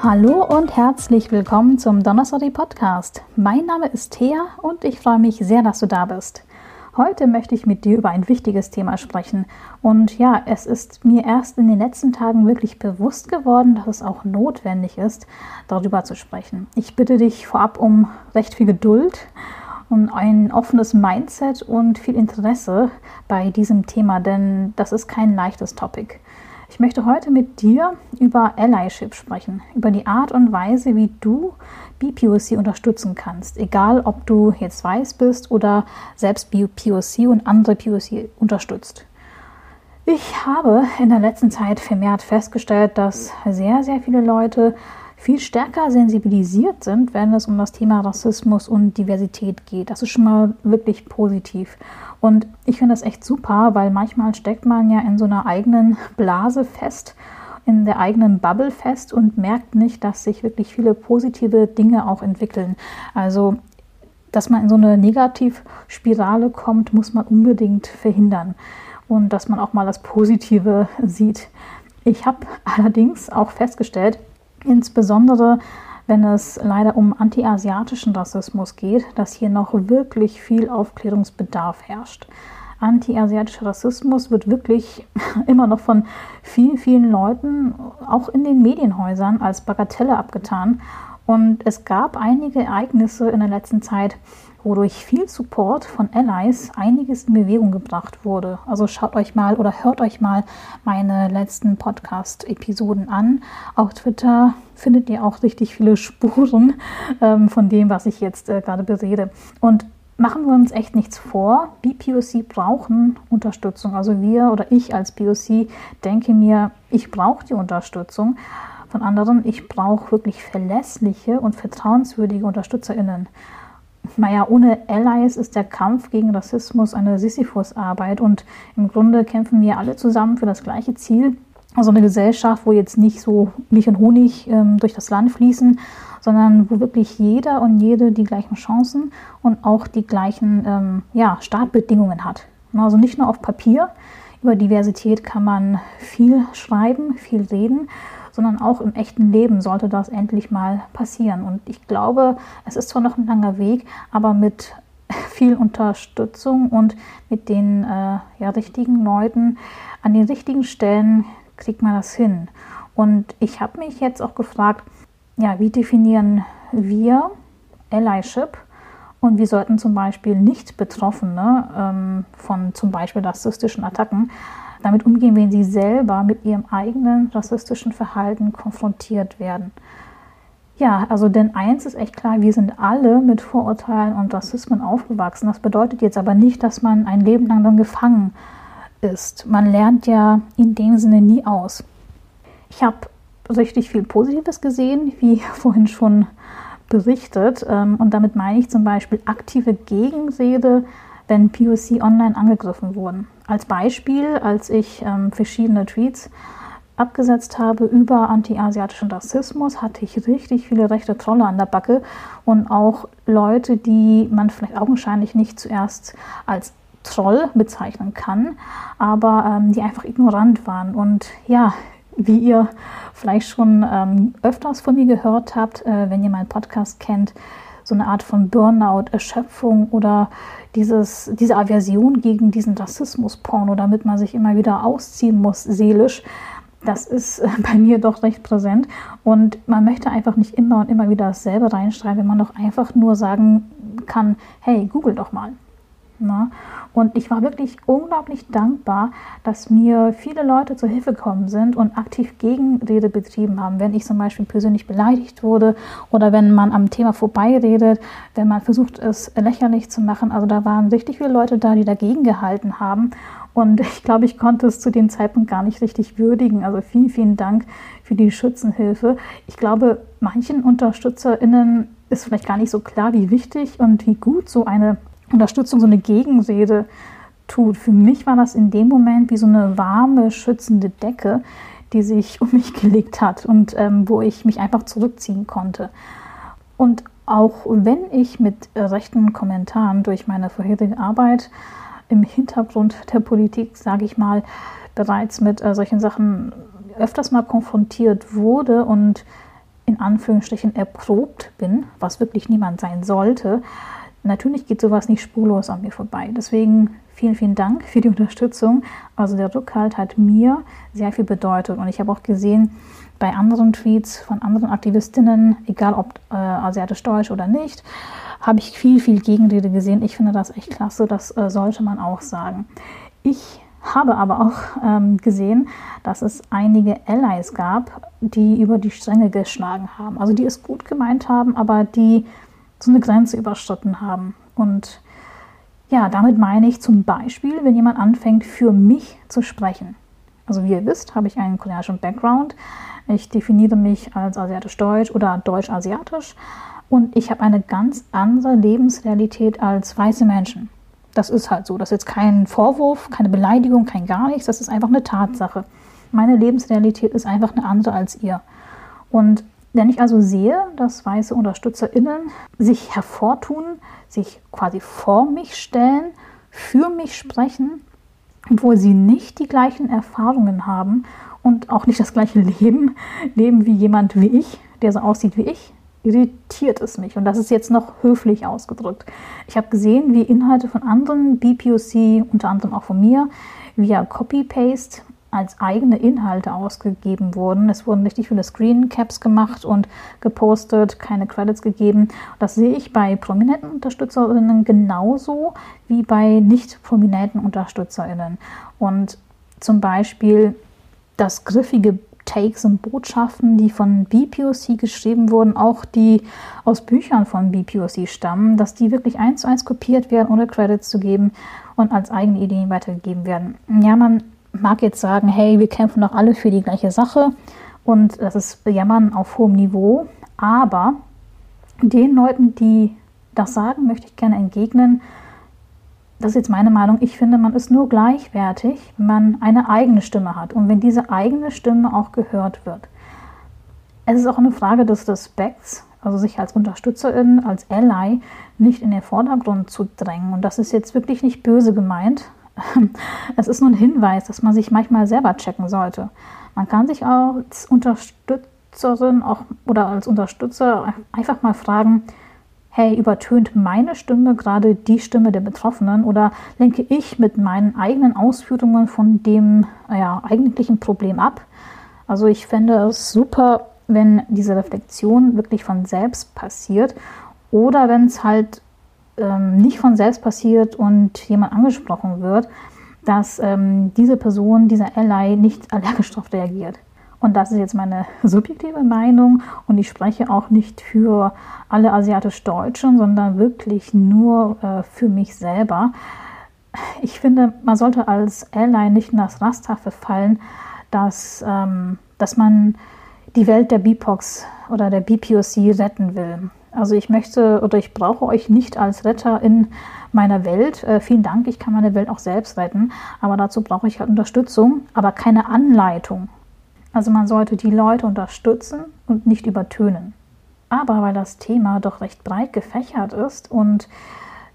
Hallo und herzlich willkommen zum Donnerstag Podcast. Mein Name ist Thea und ich freue mich sehr, dass du da bist. Heute möchte ich mit dir über ein wichtiges Thema sprechen. Und ja, es ist mir erst in den letzten Tagen wirklich bewusst geworden, dass es auch notwendig ist, darüber zu sprechen. Ich bitte dich vorab um recht viel Geduld und ein offenes Mindset und viel Interesse bei diesem Thema, denn das ist kein leichtes Topic. Ich möchte heute mit dir über Allyship sprechen, über die Art und Weise, wie du BPOC unterstützen kannst, egal ob du jetzt weiß bist oder selbst BPOC und andere POC unterstützt. Ich habe in der letzten Zeit vermehrt festgestellt, dass sehr, sehr viele Leute viel stärker sensibilisiert sind, wenn es um das Thema Rassismus und Diversität geht. Das ist schon mal wirklich positiv. Und ich finde das echt super, weil manchmal steckt man ja in so einer eigenen Blase fest, in der eigenen Bubble fest und merkt nicht, dass sich wirklich viele positive Dinge auch entwickeln. Also dass man in so eine Negativspirale kommt, muss man unbedingt verhindern. Und dass man auch mal das Positive sieht. Ich habe allerdings auch festgestellt, Insbesondere wenn es leider um antiasiatischen Rassismus geht, dass hier noch wirklich viel Aufklärungsbedarf herrscht. Antiasiatischer Rassismus wird wirklich immer noch von vielen, vielen Leuten, auch in den Medienhäusern, als Bagatelle abgetan. Und es gab einige Ereignisse in der letzten Zeit, wodurch viel Support von Allies einiges in Bewegung gebracht wurde. Also schaut euch mal oder hört euch mal meine letzten Podcast-Episoden an. Auf Twitter findet ihr auch richtig viele Spuren ähm, von dem, was ich jetzt äh, gerade berede. Und machen wir uns echt nichts vor. BPOC brauchen Unterstützung. Also wir oder ich als POC denke mir, ich brauche die Unterstützung von anderen. Ich brauche wirklich verlässliche und vertrauenswürdige UnterstützerInnen naja, ohne Allies ist der Kampf gegen Rassismus eine Sisyphus-Arbeit und im Grunde kämpfen wir alle zusammen für das gleiche Ziel. Also eine Gesellschaft, wo jetzt nicht so Milch und Honig ähm, durch das Land fließen, sondern wo wirklich jeder und jede die gleichen Chancen und auch die gleichen ähm, ja, Startbedingungen hat. Also nicht nur auf Papier. Über Diversität kann man viel schreiben, viel reden sondern auch im echten Leben sollte das endlich mal passieren. Und ich glaube, es ist zwar noch ein langer Weg, aber mit viel Unterstützung und mit den äh, ja, richtigen Leuten an den richtigen Stellen kriegt man das hin. Und ich habe mich jetzt auch gefragt, ja, wie definieren wir Allyship und wie sollten zum Beispiel nicht Betroffene ähm, von zum Beispiel rassistischen Attacken damit umgehen, wenn sie selber mit ihrem eigenen rassistischen Verhalten konfrontiert werden. Ja, also denn eins ist echt klar, wir sind alle mit Vorurteilen und Rassismen aufgewachsen. Das bedeutet jetzt aber nicht, dass man ein Leben lang dann gefangen ist. Man lernt ja in dem Sinne nie aus. Ich habe richtig viel Positives gesehen, wie vorhin schon berichtet. Ähm, und damit meine ich zum Beispiel aktive Gegenrede, wenn POC online angegriffen wurden. Als Beispiel, als ich ähm, verschiedene Tweets abgesetzt habe über antiasiatischen Rassismus, hatte ich richtig viele rechte Trolle an der Backe und auch Leute, die man vielleicht augenscheinlich nicht zuerst als Troll bezeichnen kann, aber ähm, die einfach ignorant waren. Und ja, wie ihr vielleicht schon ähm, öfters von mir gehört habt, äh, wenn ihr meinen Podcast kennt, so eine Art von Burnout, Erschöpfung oder dieses, diese Aversion gegen diesen Rassismus-Porno, damit man sich immer wieder ausziehen muss, seelisch, das ist äh, bei mir doch recht präsent. Und man möchte einfach nicht immer und immer wieder dasselbe reinschreiben, wenn man doch einfach nur sagen kann, hey, google doch mal. Na? Und ich war wirklich unglaublich dankbar, dass mir viele Leute zur Hilfe gekommen sind und aktiv Gegenrede betrieben haben, wenn ich zum Beispiel persönlich beleidigt wurde oder wenn man am Thema vorbeiredet, wenn man versucht, es lächerlich zu machen. Also da waren richtig viele Leute da, die dagegen gehalten haben. Und ich glaube, ich konnte es zu dem Zeitpunkt gar nicht richtig würdigen. Also vielen, vielen Dank für die Schützenhilfe. Ich glaube, manchen UnterstützerInnen ist vielleicht gar nicht so klar, wie wichtig und wie gut so eine Unterstützung, so eine Gegenrede tut. Für mich war das in dem Moment wie so eine warme, schützende Decke, die sich um mich gelegt hat und ähm, wo ich mich einfach zurückziehen konnte. Und auch wenn ich mit äh, rechten Kommentaren durch meine vorherige Arbeit im Hintergrund der Politik, sage ich mal, bereits mit äh, solchen Sachen öfters mal konfrontiert wurde und in Anführungsstrichen erprobt bin, was wirklich niemand sein sollte, natürlich geht sowas nicht spurlos an mir vorbei. Deswegen vielen, vielen Dank für die Unterstützung. Also der Rückhalt hat mir sehr viel bedeutet und ich habe auch gesehen, bei anderen Tweets von anderen Aktivistinnen, egal ob äh, asiatisch-deutsch oder nicht, habe ich viel, viel Gegenrede gesehen. Ich finde das echt klasse, das äh, sollte man auch sagen. Ich habe aber auch ähm, gesehen, dass es einige Allies gab, die über die Stränge geschlagen haben. Also die es gut gemeint haben, aber die so eine Grenze überschritten haben. Und ja, damit meine ich zum Beispiel, wenn jemand anfängt, für mich zu sprechen. Also wie ihr wisst, habe ich einen koreanischen Background. Ich definiere mich als asiatisch-deutsch oder deutsch-asiatisch und ich habe eine ganz andere Lebensrealität als weiße Menschen. Das ist halt so. Das ist jetzt kein Vorwurf, keine Beleidigung, kein gar nichts. Das ist einfach eine Tatsache. Meine Lebensrealität ist einfach eine andere als ihr. Und wenn ich also sehe, dass weiße UnterstützerInnen sich hervortun, sich quasi vor mich stellen, für mich sprechen, obwohl sie nicht die gleichen Erfahrungen haben und auch nicht das gleiche Leben leben wie jemand wie ich, der so aussieht wie ich, irritiert es mich. Und das ist jetzt noch höflich ausgedrückt. Ich habe gesehen, wie Inhalte von anderen BPOC, unter anderem auch von mir, via Copy-Paste als eigene Inhalte ausgegeben wurden. Es wurden richtig viele Screencaps gemacht und gepostet, keine Credits gegeben. Das sehe ich bei prominenten Unterstützerinnen genauso wie bei nicht prominenten Unterstützerinnen. Und zum Beispiel das griffige Takes und Botschaften, die von BPOC geschrieben wurden, auch die aus Büchern von BPOC stammen, dass die wirklich eins zu eins kopiert werden, ohne Credits zu geben und als eigene Ideen weitergegeben werden. Ja, man mag jetzt sagen, hey, wir kämpfen doch alle für die gleiche Sache und das ist Jammern auf hohem Niveau, aber den Leuten, die das sagen, möchte ich gerne entgegnen, das ist jetzt meine Meinung, ich finde, man ist nur gleichwertig, wenn man eine eigene Stimme hat und wenn diese eigene Stimme auch gehört wird. Es ist auch eine Frage des Respekts, also sich als Unterstützerin, als Ally nicht in den Vordergrund zu drängen. Und das ist jetzt wirklich nicht böse gemeint. Es ist nur ein Hinweis, dass man sich manchmal selber checken sollte. Man kann sich als Unterstützerin auch, oder als Unterstützer einfach mal fragen, hey, übertönt meine Stimme gerade die Stimme der Betroffenen oder lenke ich mit meinen eigenen Ausführungen von dem ja, eigentlichen Problem ab? Also ich fände es super, wenn diese Reflexion wirklich von selbst passiert oder wenn es halt ähm, nicht von selbst passiert und jemand angesprochen wird, dass ähm, diese Person, dieser Ally nicht allergisch darauf reagiert. Und das ist jetzt meine subjektive Meinung und ich spreche auch nicht für alle asiatisch-Deutschen, sondern wirklich nur äh, für mich selber. Ich finde, man sollte als Ally nicht in das Raster verfallen, dass, ähm, dass man die Welt der BIPOX oder der BPOC retten will. Also ich möchte oder ich brauche euch nicht als Retter in meiner Welt. Äh, vielen Dank, ich kann meine Welt auch selbst retten, aber dazu brauche ich halt Unterstützung, aber keine Anleitung. Also man sollte die Leute unterstützen und nicht übertönen. Aber weil das Thema doch recht breit gefächert ist und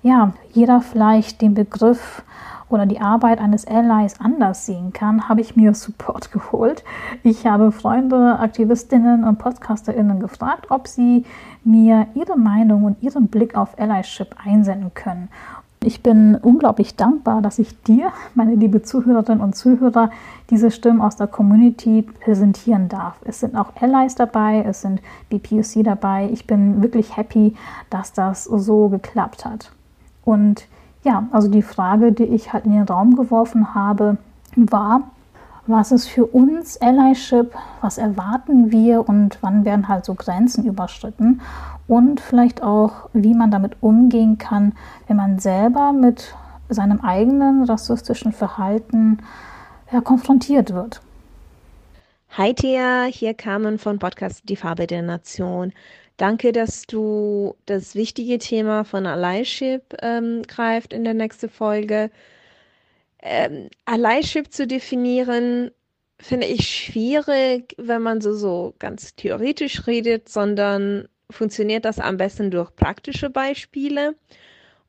ja, jeder vielleicht den Begriff oder die Arbeit eines Allies anders sehen kann, habe ich mir Support geholt. Ich habe Freunde, Aktivistinnen und Podcasterinnen gefragt, ob sie mir ihre Meinung und ihren Blick auf Allyship einsenden können. Ich bin unglaublich dankbar, dass ich dir, meine liebe Zuhörerinnen und Zuhörer, diese Stimmen aus der Community präsentieren darf. Es sind auch Allies dabei, es sind BPUC dabei. Ich bin wirklich happy, dass das so geklappt hat. Und ja, also die Frage, die ich halt in den Raum geworfen habe, war, was ist für uns Allyship, was erwarten wir und wann werden halt so Grenzen überschritten und vielleicht auch, wie man damit umgehen kann, wenn man selber mit seinem eigenen rassistischen Verhalten ja, konfrontiert wird. Hi Thea, hier Carmen von Podcast Die Farbe der Nation. Danke, dass du das wichtige Thema von Allyship ähm, greift in der nächsten Folge ähm, Allyship zu definieren, finde ich schwierig, wenn man so, so ganz theoretisch redet, sondern funktioniert das am besten durch praktische Beispiele.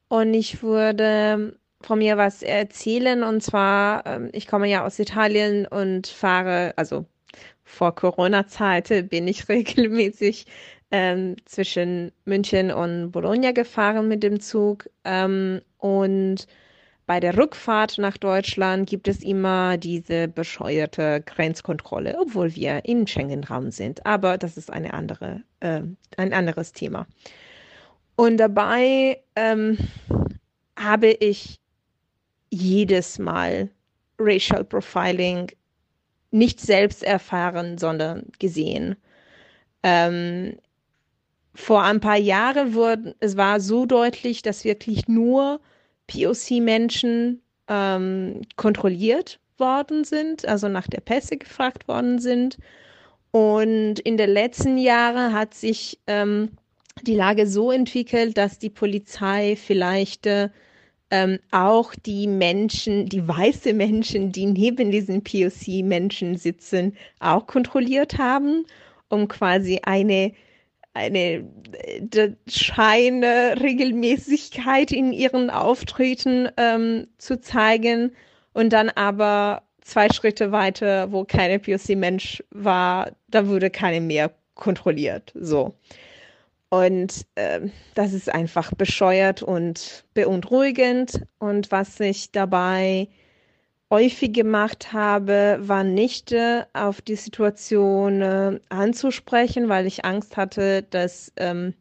Und ich würde von mir was erzählen. Und zwar, ähm, ich komme ja aus Italien und fahre, also vor Corona-Zeit bin ich regelmäßig ähm, zwischen München und Bologna gefahren mit dem Zug. Ähm, und bei der Rückfahrt nach Deutschland gibt es immer diese bescheuerte Grenzkontrolle, obwohl wir im Schengen-Raum sind. Aber das ist eine andere, äh, ein anderes Thema. Und dabei ähm, habe ich jedes Mal Racial Profiling nicht selbst erfahren, sondern gesehen. Ähm, vor ein paar Jahren wurde, es war so deutlich, dass wirklich nur POC-Menschen ähm, kontrolliert worden sind, also nach der Pässe gefragt worden sind. Und in den letzten Jahren hat sich ähm, die Lage so entwickelt, dass die Polizei vielleicht äh, ähm, auch die Menschen, die weiße Menschen, die neben diesen POC-Menschen sitzen, auch kontrolliert haben, um quasi eine eine äh, Scheine Regelmäßigkeit in ihren Auftritten ähm, zu zeigen und dann aber zwei Schritte weiter, wo keine POC-Mensch war, da wurde keine mehr kontrolliert. So. Und äh, das ist einfach bescheuert und beunruhigend. Und was ich dabei häufig gemacht habe, war nicht äh, auf die Situation äh, anzusprechen, weil ich Angst hatte, dass ähm,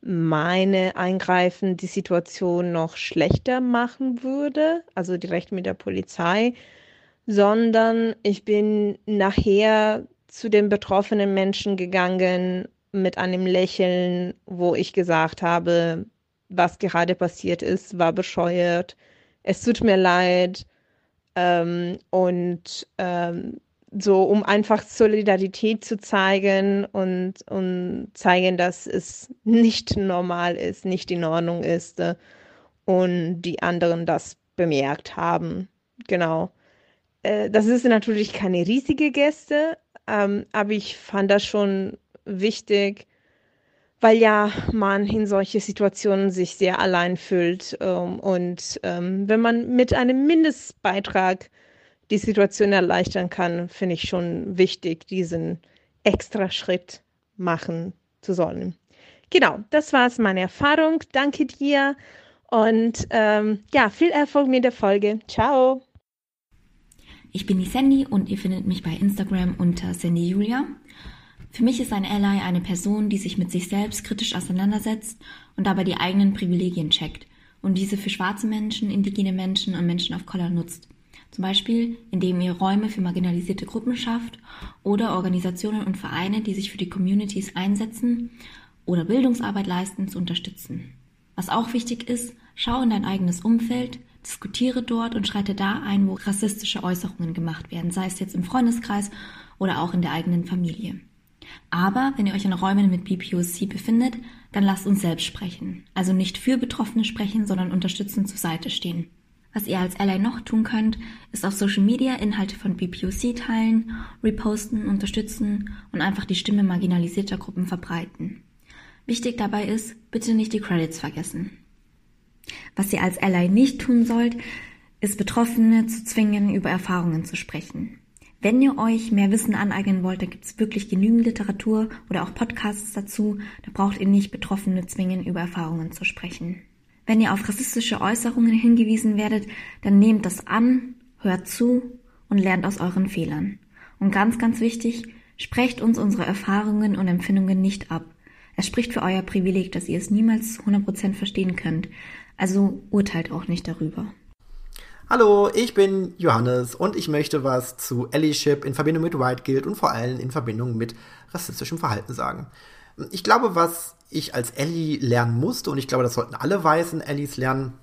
meine Eingreifen die Situation noch schlechter machen würde, also direkt mit der Polizei, sondern ich bin nachher zu den betroffenen Menschen gegangen mit einem Lächeln, wo ich gesagt habe, was gerade passiert ist, war bescheuert. Es tut mir leid. Ähm, und ähm, so, um einfach Solidarität zu zeigen und, und zeigen, dass es nicht normal ist, nicht in Ordnung ist äh, und die anderen das bemerkt haben. Genau. Äh, das ist natürlich keine riesige Geste, ähm, aber ich fand das schon wichtig, weil ja man in solche Situationen sich sehr allein fühlt. Ähm, und ähm, wenn man mit einem Mindestbeitrag die Situation erleichtern kann, finde ich schon wichtig, diesen extra Schritt machen zu sollen. Genau, das war es meine Erfahrung. Danke dir und ähm, ja, viel Erfolg mit der Folge. Ciao. Ich bin die Sandy und ihr findet mich bei Instagram unter Sandy Julia. Für mich ist ein Ally eine Person, die sich mit sich selbst kritisch auseinandersetzt und dabei die eigenen Privilegien checkt und diese für schwarze Menschen, indigene Menschen und Menschen of Color nutzt. Zum Beispiel, indem ihr Räume für marginalisierte Gruppen schafft oder Organisationen und Vereine, die sich für die Communities einsetzen oder Bildungsarbeit leisten, zu unterstützen. Was auch wichtig ist, schau in dein eigenes Umfeld, diskutiere dort und schreite da ein, wo rassistische Äußerungen gemacht werden, sei es jetzt im Freundeskreis oder auch in der eigenen Familie. Aber wenn ihr euch in Räumen mit BPOC befindet, dann lasst uns selbst sprechen. Also nicht für Betroffene sprechen, sondern unterstützend zur Seite stehen. Was ihr als Ally noch tun könnt, ist auf Social Media Inhalte von BPOC teilen, reposten, unterstützen und einfach die Stimme marginalisierter Gruppen verbreiten. Wichtig dabei ist, bitte nicht die Credits vergessen. Was ihr als Ally nicht tun sollt, ist Betroffene zu zwingen, über Erfahrungen zu sprechen. Wenn ihr euch mehr Wissen aneignen wollt, da gibt es wirklich genügend Literatur oder auch Podcasts dazu. Da braucht ihr nicht Betroffene zwingen, über Erfahrungen zu sprechen. Wenn ihr auf rassistische Äußerungen hingewiesen werdet, dann nehmt das an, hört zu und lernt aus euren Fehlern. Und ganz, ganz wichtig, sprecht uns unsere Erfahrungen und Empfindungen nicht ab. Es spricht für euer Privileg, dass ihr es niemals 100% verstehen könnt. Also urteilt auch nicht darüber. Hallo, ich bin Johannes und ich möchte was zu Allyship in Verbindung mit White Guild und vor allem in Verbindung mit rassistischem Verhalten sagen. Ich glaube, was ich als Ally lernen musste, und ich glaube, das sollten alle weißen Allys lernen,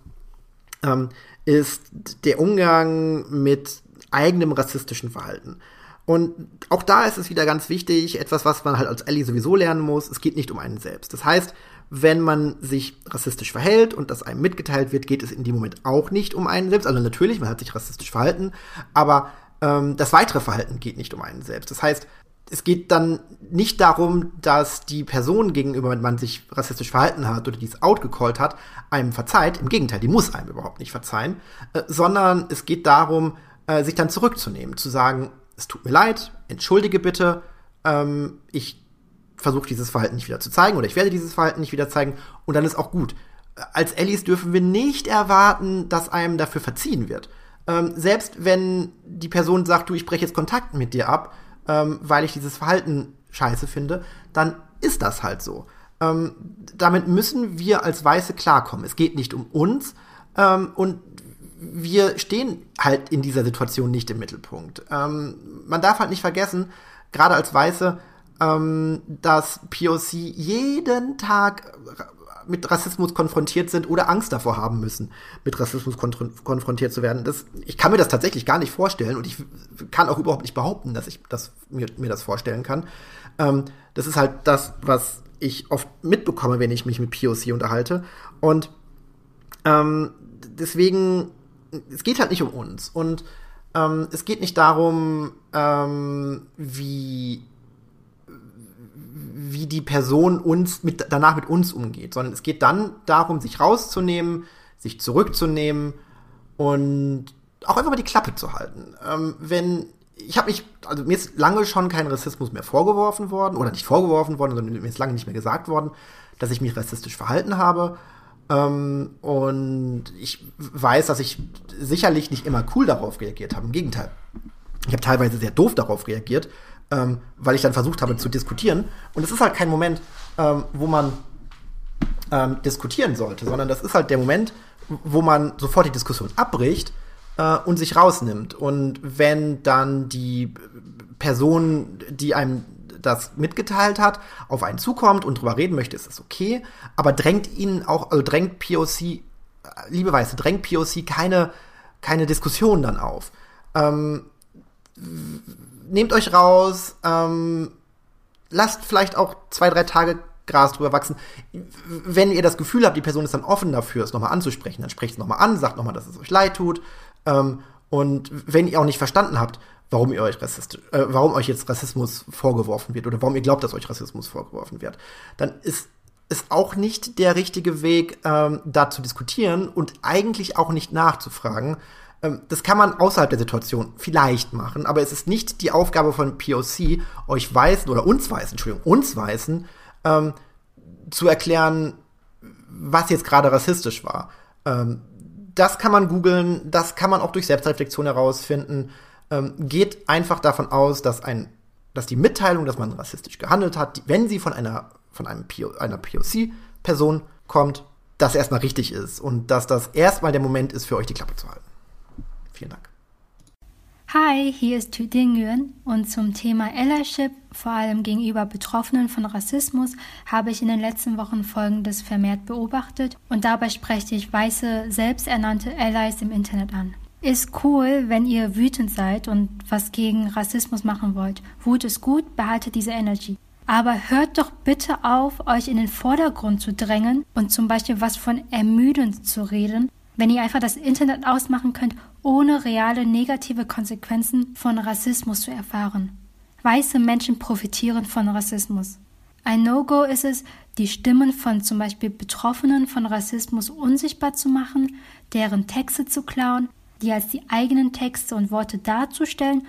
ähm, ist der Umgang mit eigenem rassistischen Verhalten. Und auch da ist es wieder ganz wichtig, etwas, was man halt als Ally sowieso lernen muss, es geht nicht um einen selbst. Das heißt, wenn man sich rassistisch verhält und das einem mitgeteilt wird, geht es in dem Moment auch nicht um einen selbst. Also natürlich, man hat sich rassistisch verhalten, aber ähm, das weitere Verhalten geht nicht um einen selbst. Das heißt, es geht dann nicht darum, dass die Person, gegenüber man sich rassistisch verhalten hat oder dies outgecallt hat, einem verzeiht. Im Gegenteil, die muss einem überhaupt nicht verzeihen, äh, sondern es geht darum, äh, sich dann zurückzunehmen, zu sagen, es tut mir leid, entschuldige bitte, ähm, ich versuche dieses Verhalten nicht wieder zu zeigen oder ich werde dieses Verhalten nicht wieder zeigen und dann ist auch gut. Als Allies dürfen wir nicht erwarten, dass einem dafür verziehen wird. Ähm, selbst wenn die Person sagt, du, ich breche jetzt Kontakt mit dir ab, ähm, weil ich dieses Verhalten scheiße finde, dann ist das halt so. Ähm, damit müssen wir als Weiße klarkommen. Es geht nicht um uns ähm, und wir stehen halt in dieser Situation nicht im Mittelpunkt. Ähm, man darf halt nicht vergessen, gerade als Weiße, ähm, dass POC jeden Tag mit Rassismus konfrontiert sind oder Angst davor haben müssen, mit Rassismus konfrontiert zu werden. Das, ich kann mir das tatsächlich gar nicht vorstellen und ich kann auch überhaupt nicht behaupten, dass ich das, mir, mir das vorstellen kann. Ähm, das ist halt das, was ich oft mitbekomme, wenn ich mich mit POC unterhalte. Und ähm, deswegen, es geht halt nicht um uns. Und ähm, es geht nicht darum, ähm, wie wie die Person uns mit, danach mit uns umgeht, sondern es geht dann darum, sich rauszunehmen, sich zurückzunehmen und auch einfach mal die Klappe zu halten. Ähm, wenn ich habe mich, also mir ist lange schon kein Rassismus mehr vorgeworfen worden oder nicht vorgeworfen worden, sondern mir ist lange nicht mehr gesagt worden, dass ich mich rassistisch verhalten habe. Ähm, und ich weiß, dass ich sicherlich nicht immer cool darauf reagiert habe. Im Gegenteil. Ich habe teilweise sehr doof darauf reagiert, ähm, weil ich dann versucht habe zu diskutieren. Und es ist halt kein Moment, ähm, wo man ähm, diskutieren sollte, sondern das ist halt der Moment, wo man sofort die Diskussion abbricht äh, und sich rausnimmt. Und wenn dann die Person, die einem das mitgeteilt hat, auf einen zukommt und drüber reden möchte, ist das okay. Aber drängt ihnen auch, also drängt POC, äh, liebe Weiße, drängt POC keine, keine Diskussion dann auf. Ähm, nehmt euch raus, ähm, lasst vielleicht auch zwei, drei Tage Gras drüber wachsen. Wenn ihr das Gefühl habt, die Person ist dann offen dafür, es nochmal anzusprechen, dann sprecht es nochmal an, sagt nochmal, dass es euch leid tut. Ähm, und wenn ihr auch nicht verstanden habt, warum ihr euch Rassist, äh, warum euch jetzt Rassismus vorgeworfen wird oder warum ihr glaubt, dass euch Rassismus vorgeworfen wird, dann ist ist auch nicht der richtige Weg, ähm, da zu diskutieren und eigentlich auch nicht nachzufragen, das kann man außerhalb der Situation vielleicht machen, aber es ist nicht die Aufgabe von POC, euch Weißen oder uns Weißen, Entschuldigung, uns Weißen, ähm, zu erklären, was jetzt gerade rassistisch war. Ähm, das kann man googeln, das kann man auch durch Selbstreflexion herausfinden. Ähm, geht einfach davon aus, dass ein, dass die Mitteilung, dass man rassistisch gehandelt hat, die, wenn sie von einer, von einem PO, einer POC-Person kommt, das erstmal richtig ist und dass das erstmal der Moment ist, für euch die Klappe zu halten. Vielen Dank. Hi, hier ist Tü Nguyen und zum Thema Allyship, vor allem gegenüber Betroffenen von Rassismus, habe ich in den letzten Wochen Folgendes vermehrt beobachtet und dabei spreche ich weiße, selbsternannte Allies im Internet an. Ist cool, wenn ihr wütend seid und was gegen Rassismus machen wollt. Wut ist gut, behaltet diese Energy. Aber hört doch bitte auf, euch in den Vordergrund zu drängen und zum Beispiel was von ermüdend zu reden, wenn ihr einfach das Internet ausmachen könnt, ohne reale negative Konsequenzen von Rassismus zu erfahren. Weiße Menschen profitieren von Rassismus. Ein No-Go ist es, die Stimmen von zum Beispiel Betroffenen von Rassismus unsichtbar zu machen, deren Texte zu klauen, die als die eigenen Texte und Worte darzustellen,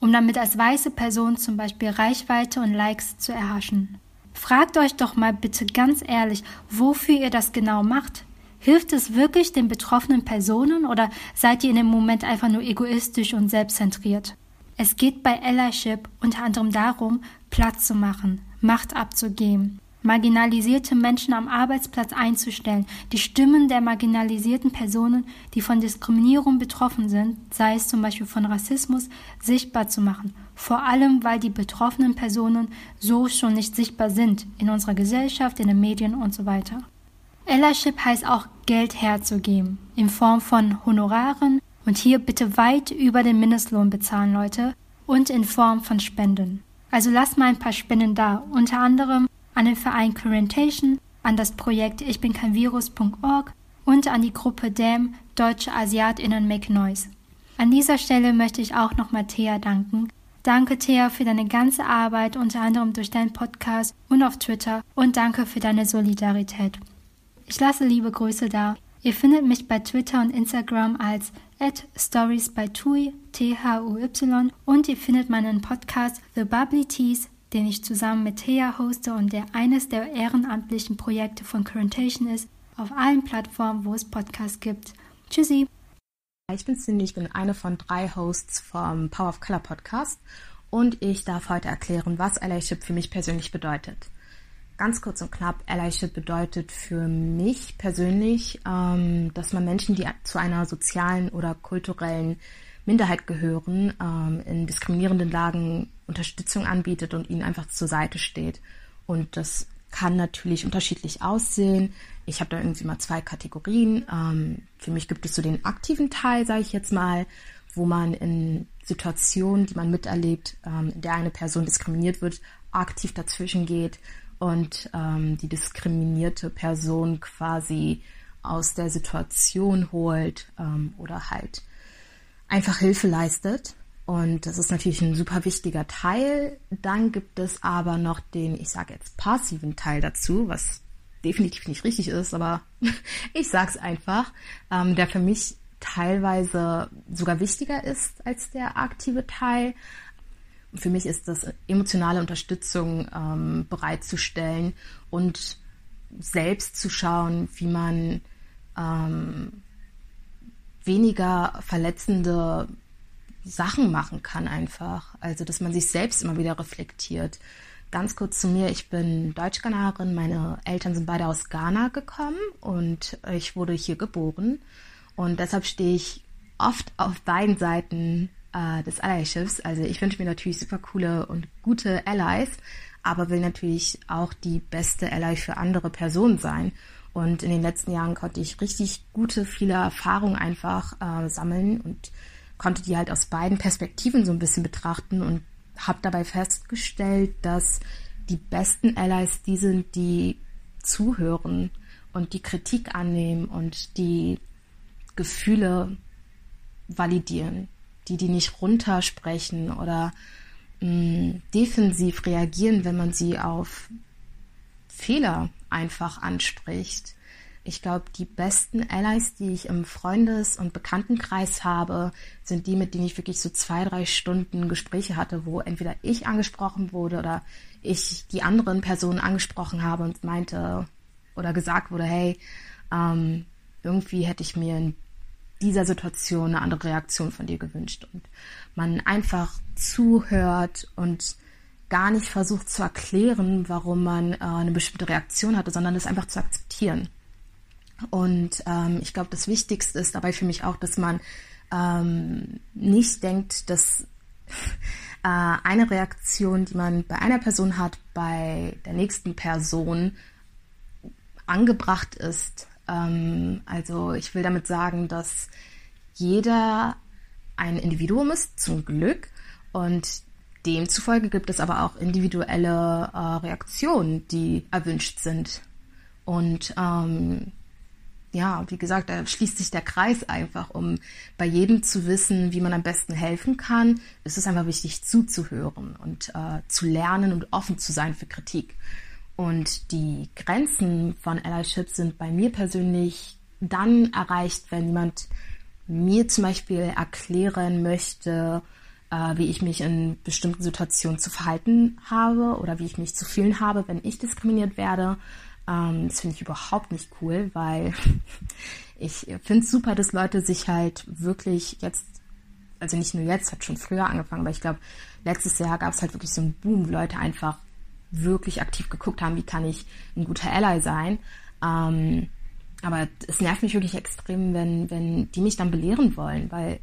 um damit als weiße Person zum Beispiel Reichweite und Likes zu erhaschen. Fragt euch doch mal bitte ganz ehrlich, wofür ihr das genau macht. Hilft es wirklich den betroffenen Personen oder seid ihr in dem Moment einfach nur egoistisch und selbstzentriert? Es geht bei Allyship unter anderem darum, Platz zu machen, Macht abzugeben, marginalisierte Menschen am Arbeitsplatz einzustellen, die Stimmen der marginalisierten Personen, die von Diskriminierung betroffen sind, sei es zum Beispiel von Rassismus, sichtbar zu machen, vor allem weil die betroffenen Personen so schon nicht sichtbar sind in unserer Gesellschaft, in den Medien und so weiter. Allyship heißt auch Geld herzugeben, in Form von Honoraren und hier bitte weit über den Mindestlohn bezahlen, Leute, und in Form von Spenden. Also lasst mal ein paar Spenden da, unter anderem an den Verein Currentation, an das Projekt Ich bin kein Virus.org und an die Gruppe DAM Deutsche AsiatInnen Make Noise. An dieser Stelle möchte ich auch nochmal Thea danken. Danke, Thea, für deine ganze Arbeit, unter anderem durch deinen Podcast und auf Twitter und danke für deine Solidarität. Ich lasse liebe Grüße da Ihr findet mich bei Twitter und Instagram als @storiesbytui T-H-U-Y und ihr findet meinen Podcast The Bubbly Teas, den ich zusammen mit Thea hoste und der eines der ehrenamtlichen Projekte von Currentation ist, auf allen Plattformen, wo es Podcasts gibt. Tschüssi! Ich bin Cindy, ich bin eine von drei Hosts vom Power of Color Podcast und ich darf heute erklären, was Allyship für mich persönlich bedeutet. Ganz kurz und knapp, Allyship bedeutet für mich persönlich, ähm, dass man Menschen, die zu einer sozialen oder kulturellen Minderheit gehören, ähm, in diskriminierenden Lagen Unterstützung anbietet und ihnen einfach zur Seite steht. Und das kann natürlich unterschiedlich aussehen. Ich habe da irgendwie mal zwei Kategorien. Ähm, für mich gibt es so den aktiven Teil, sage ich jetzt mal, wo man in Situationen, die man miterlebt, ähm, in der eine Person diskriminiert wird, aktiv dazwischen geht und ähm, die diskriminierte Person quasi aus der Situation holt ähm, oder halt einfach Hilfe leistet. Und das ist natürlich ein super wichtiger Teil. Dann gibt es aber noch den, ich sage jetzt, passiven Teil dazu, was definitiv nicht richtig ist, aber ich sag's einfach, ähm, der für mich teilweise sogar wichtiger ist als der aktive Teil, für mich ist das emotionale Unterstützung ähm, bereitzustellen und selbst zu schauen, wie man ähm, weniger verletzende Sachen machen kann einfach. Also, dass man sich selbst immer wieder reflektiert. Ganz kurz zu mir, ich bin Deutsch-Ghanaerin, meine Eltern sind beide aus Ghana gekommen und ich wurde hier geboren. Und deshalb stehe ich oft auf beiden Seiten äh, des Allyships. Also ich wünsche mir natürlich super coole und gute Allies, aber will natürlich auch die beste Ally für andere Personen sein. Und in den letzten Jahren konnte ich richtig gute, viele Erfahrungen einfach äh, sammeln und konnte die halt aus beiden Perspektiven so ein bisschen betrachten und habe dabei festgestellt, dass die besten Allies die sind, die zuhören und die Kritik annehmen und die Gefühle validieren die die nicht runtersprechen oder mh, mm, defensiv reagieren, wenn man sie auf Fehler einfach anspricht. Ich glaube, die besten Allies, die ich im Freundes- und Bekanntenkreis habe, sind die, mit denen ich wirklich so zwei, drei Stunden Gespräche hatte, wo entweder ich angesprochen wurde oder ich die anderen Personen angesprochen habe und meinte oder gesagt wurde, hey, ähm, irgendwie hätte ich mir ein dieser Situation eine andere Reaktion von dir gewünscht und man einfach zuhört und gar nicht versucht zu erklären, warum man äh, eine bestimmte Reaktion hatte, sondern es einfach zu akzeptieren. Und ähm, ich glaube, das Wichtigste ist dabei für mich auch, dass man ähm, nicht denkt, dass äh, eine Reaktion, die man bei einer Person hat, bei der nächsten Person angebracht ist ähm, also ich will damit sagen, dass jeder ein Individuum ist, zum Glück. Und demzufolge gibt es aber auch individuelle äh, Reaktionen, die erwünscht sind. Und ähm, ja, wie gesagt, da schließt sich der Kreis einfach, um bei jedem zu wissen, wie man am besten helfen kann. Es ist einfach wichtig zuzuhören und äh, zu lernen und offen zu sein für Kritik. Und die Grenzen von Allyship sind bei mir persönlich dann erreicht, wenn jemand mir zum Beispiel erklären möchte, äh, wie ich mich in bestimmten Situationen zu verhalten habe oder wie ich mich zu fühlen habe, wenn ich diskriminiert werde. Ähm, das finde ich überhaupt nicht cool, weil ich finde es super, dass Leute sich halt wirklich jetzt, also nicht nur jetzt, hat schon früher angefangen, aber ich glaube, letztes Jahr gab es halt wirklich so einen Boom, Leute einfach wirklich aktiv geguckt haben, wie kann ich ein guter Ally sein. Ähm, aber es nervt mich wirklich extrem, wenn, wenn die mich dann belehren wollen, weil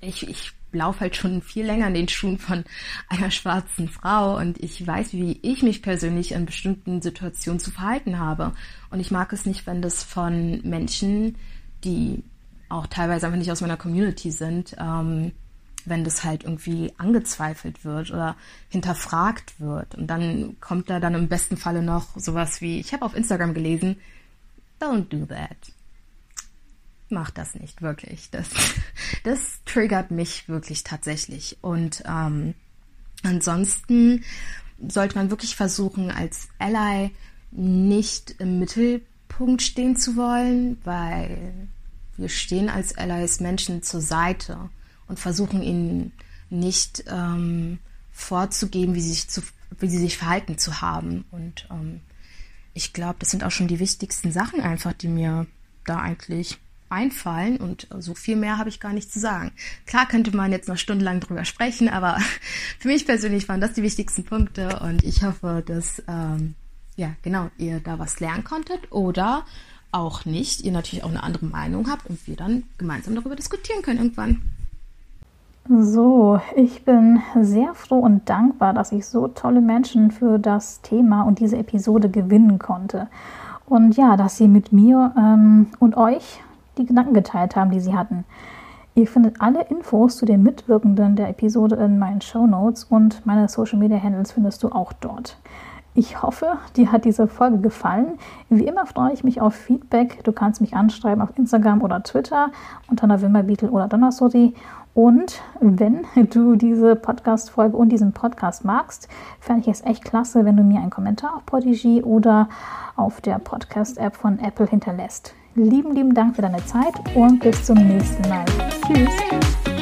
ich, ich laufe halt schon viel länger in den Schuhen von einer schwarzen Frau und ich weiß, wie ich mich persönlich in bestimmten Situationen zu verhalten habe. Und ich mag es nicht, wenn das von Menschen, die auch teilweise einfach nicht aus meiner Community sind, ähm, wenn das halt irgendwie angezweifelt wird oder hinterfragt wird. Und dann kommt da dann im besten Falle noch sowas wie, ich habe auf Instagram gelesen, don't do that. Mach das nicht wirklich. Das, das triggert mich wirklich tatsächlich. Und ähm, ansonsten sollte man wirklich versuchen, als Ally nicht im Mittelpunkt Mittelpunkt stehen zu wollen, weil wir stehen als Allies Menschen zur Seite und versuchen ihnen nicht ähm, vorzugeben, wie sie, sich zu, wie sie sich verhalten zu haben. Und ähm, ich glaube, das sind auch schon die wichtigsten Sachen einfach, die mir da eigentlich einfallen und so viel mehr habe ich gar nicht zu sagen. Klar könnte man jetzt noch stundenlang drüber sprechen, aber für mich persönlich waren das die wichtigsten Punkte und ich hoffe, dass ähm, ja genau ihr da was lernen konntet oder auch nicht, ihr natürlich auch eine andere Meinung habt und wir dann gemeinsam darüber diskutieren können irgendwann. So, ich bin sehr froh und dankbar, dass ich so tolle Menschen für das Thema und diese Episode gewinnen konnte. Und ja, dass sie mit mir ähm, und euch die Gedanken geteilt haben, die sie hatten. Ihr findet alle Infos zu den Mitwirkenden der Episode in meinen Show Notes und meine Social Media Handles findest du auch dort. Ich hoffe, dir hat diese Folge gefallen. Wie immer freue ich mich auf Feedback. Du kannst mich anschreiben auf Instagram oder Twitter unter November Beetle oder Donnersori. Und wenn du diese Podcast-Folge und diesen Podcast magst, fände ich es echt klasse, wenn du mir einen Kommentar auf Podigy oder auf der Podcast-App von Apple hinterlässt. Lieben, lieben Dank für deine Zeit und bis zum nächsten Mal. Tschüss.